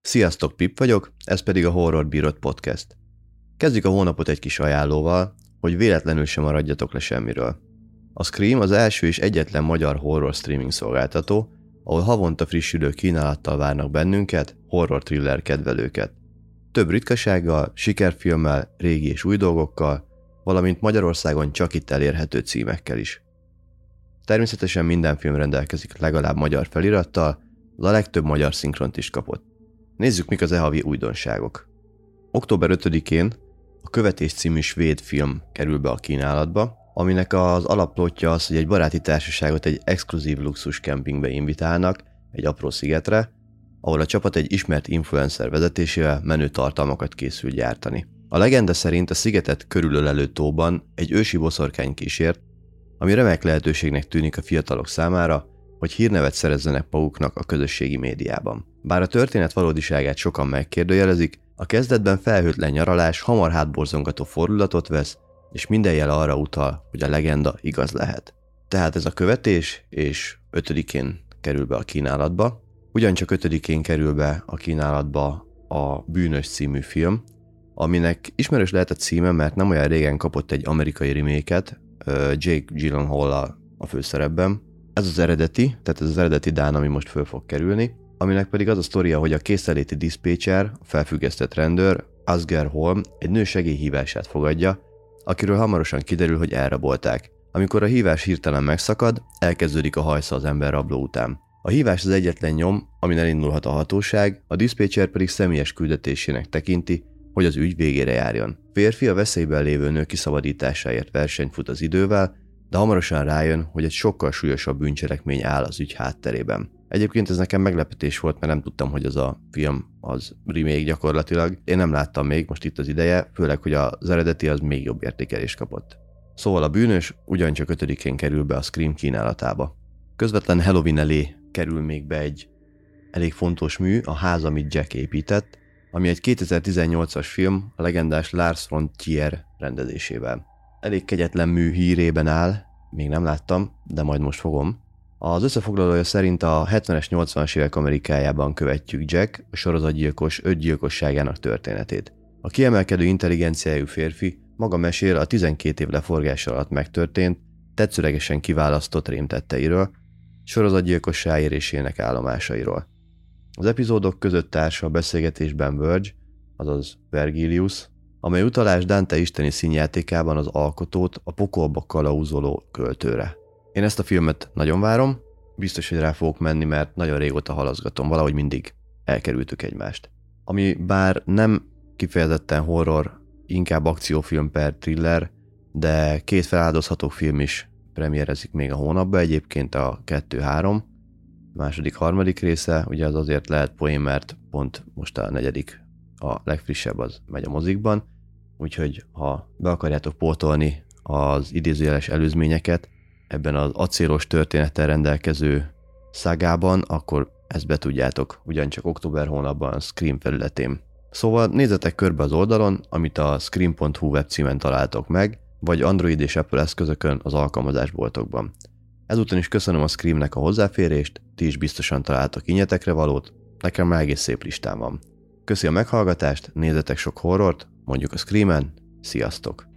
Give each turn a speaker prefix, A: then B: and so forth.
A: Sziasztok, Pip vagyok, ez pedig a Horror Bírod Podcast. Kezdjük a hónapot egy kis ajánlóval, hogy véletlenül sem maradjatok le semmiről. A Scream az első és egyetlen magyar horror streaming szolgáltató, ahol havonta frissülő kínálattal várnak bennünket, horror thriller kedvelőket. Több ritkasággal, sikerfilmmel, régi és új dolgokkal, valamint Magyarországon csak itt elérhető címekkel is. Természetesen minden film rendelkezik legalább magyar felirattal, a legtöbb magyar szinkront is kapott. Nézzük, mik az e-havi újdonságok. Október 5-én a Követés című svéd film kerül be a kínálatba, aminek az alapplotja az, hogy egy baráti társaságot egy exkluzív luxus kempingbe invitálnak, egy apró szigetre, ahol a csapat egy ismert influencer vezetésével menő tartalmakat készül gyártani. A legenda szerint a szigetet körülölelő tóban egy ősi boszorkány kísért, ami remek lehetőségnek tűnik a fiatalok számára, hogy hírnevet szerezzenek maguknak a közösségi médiában. Bár a történet valódiságát sokan megkérdőjelezik, a kezdetben felhőtlen nyaralás hamar hátborzongató fordulatot vesz, és minden jel arra utal, hogy a legenda igaz lehet. Tehát ez a követés, és ötödikén kerül be a kínálatba. Ugyancsak ötödikén kerül be a kínálatba a Bűnös című film, aminek ismerős lehet a címe, mert nem olyan régen kapott egy amerikai reméket, Jake Gyllenhaal a főszerepben. Ez az eredeti, tehát ez az eredeti Dán, ami most föl fog kerülni, aminek pedig az a sztoria, hogy a készeléti diszpécser, a felfüggesztett rendőr, Asger Holm egy nő segélyhívását fogadja, akiről hamarosan kiderül, hogy elrabolták. Amikor a hívás hirtelen megszakad, elkezdődik a hajsza az ember rabló után. A hívás az egyetlen nyom, amin elindulhat a hatóság, a diszpécser pedig személyes küldetésének tekinti, hogy az ügy végére járjon. Férfi a veszélyben lévő nő kiszabadításáért versenyt fut az idővel, de hamarosan rájön, hogy egy sokkal súlyosabb bűncselekmény áll az ügy hátterében. Egyébként ez nekem meglepetés volt, mert nem tudtam, hogy az a film az remake gyakorlatilag. Én nem láttam még, most itt az ideje, főleg, hogy az eredeti az még jobb értékelést kapott. Szóval a bűnös ugyancsak 5-én kerül be a Scream kínálatába. Közvetlen Halloween elé kerül még be egy elég fontos mű, a ház, amit Jack épített, ami egy 2018-as film a legendás Lars von Trier rendezésével. Elég kegyetlen mű hírében áll, még nem láttam, de majd most fogom. Az összefoglalója szerint a 70-es 80-as évek Amerikájában követjük Jack, a sorozatgyilkos öt gyilkosságának történetét. A kiemelkedő intelligenciájú férfi maga mesél a 12 év leforgás alatt megtörtént, tetszőlegesen kiválasztott rémtetteiről, sorozatgyilkosság érésének állomásairól. Az epizódok között társa a beszélgetésben Verge, azaz Vergilius, amely utalás Dante isteni színjátékában az alkotót a pokolba kalauzoló költőre. Én ezt a filmet nagyon várom, biztos, hogy rá fogok menni, mert nagyon régóta halaszgatom, valahogy mindig elkerültük egymást. Ami bár nem kifejezetten horror, inkább akciófilm per thriller, de két feláldozható film is premierezik még a hónapban, egyébként a 2-3, második, harmadik része, ugye az azért lehet poén, mert pont most a negyedik, a legfrissebb az megy a mozikban, úgyhogy ha be akarjátok pótolni az idézőjeles előzményeket, ebben az acélos történettel rendelkező szágában, akkor ezt be tudjátok, ugyancsak október hónapban a Scream felületén. Szóval nézzetek körbe az oldalon, amit a scream.hu webcímen találtok meg, vagy Android és Apple eszközökön az alkalmazásboltokban. Ezúton is köszönöm a Screamnek a hozzáférést, ti is biztosan találtok inyetekre valót, nekem már egész szép listám van. Köszi a meghallgatást, nézzetek sok horrort, mondjuk a Screamen, sziasztok!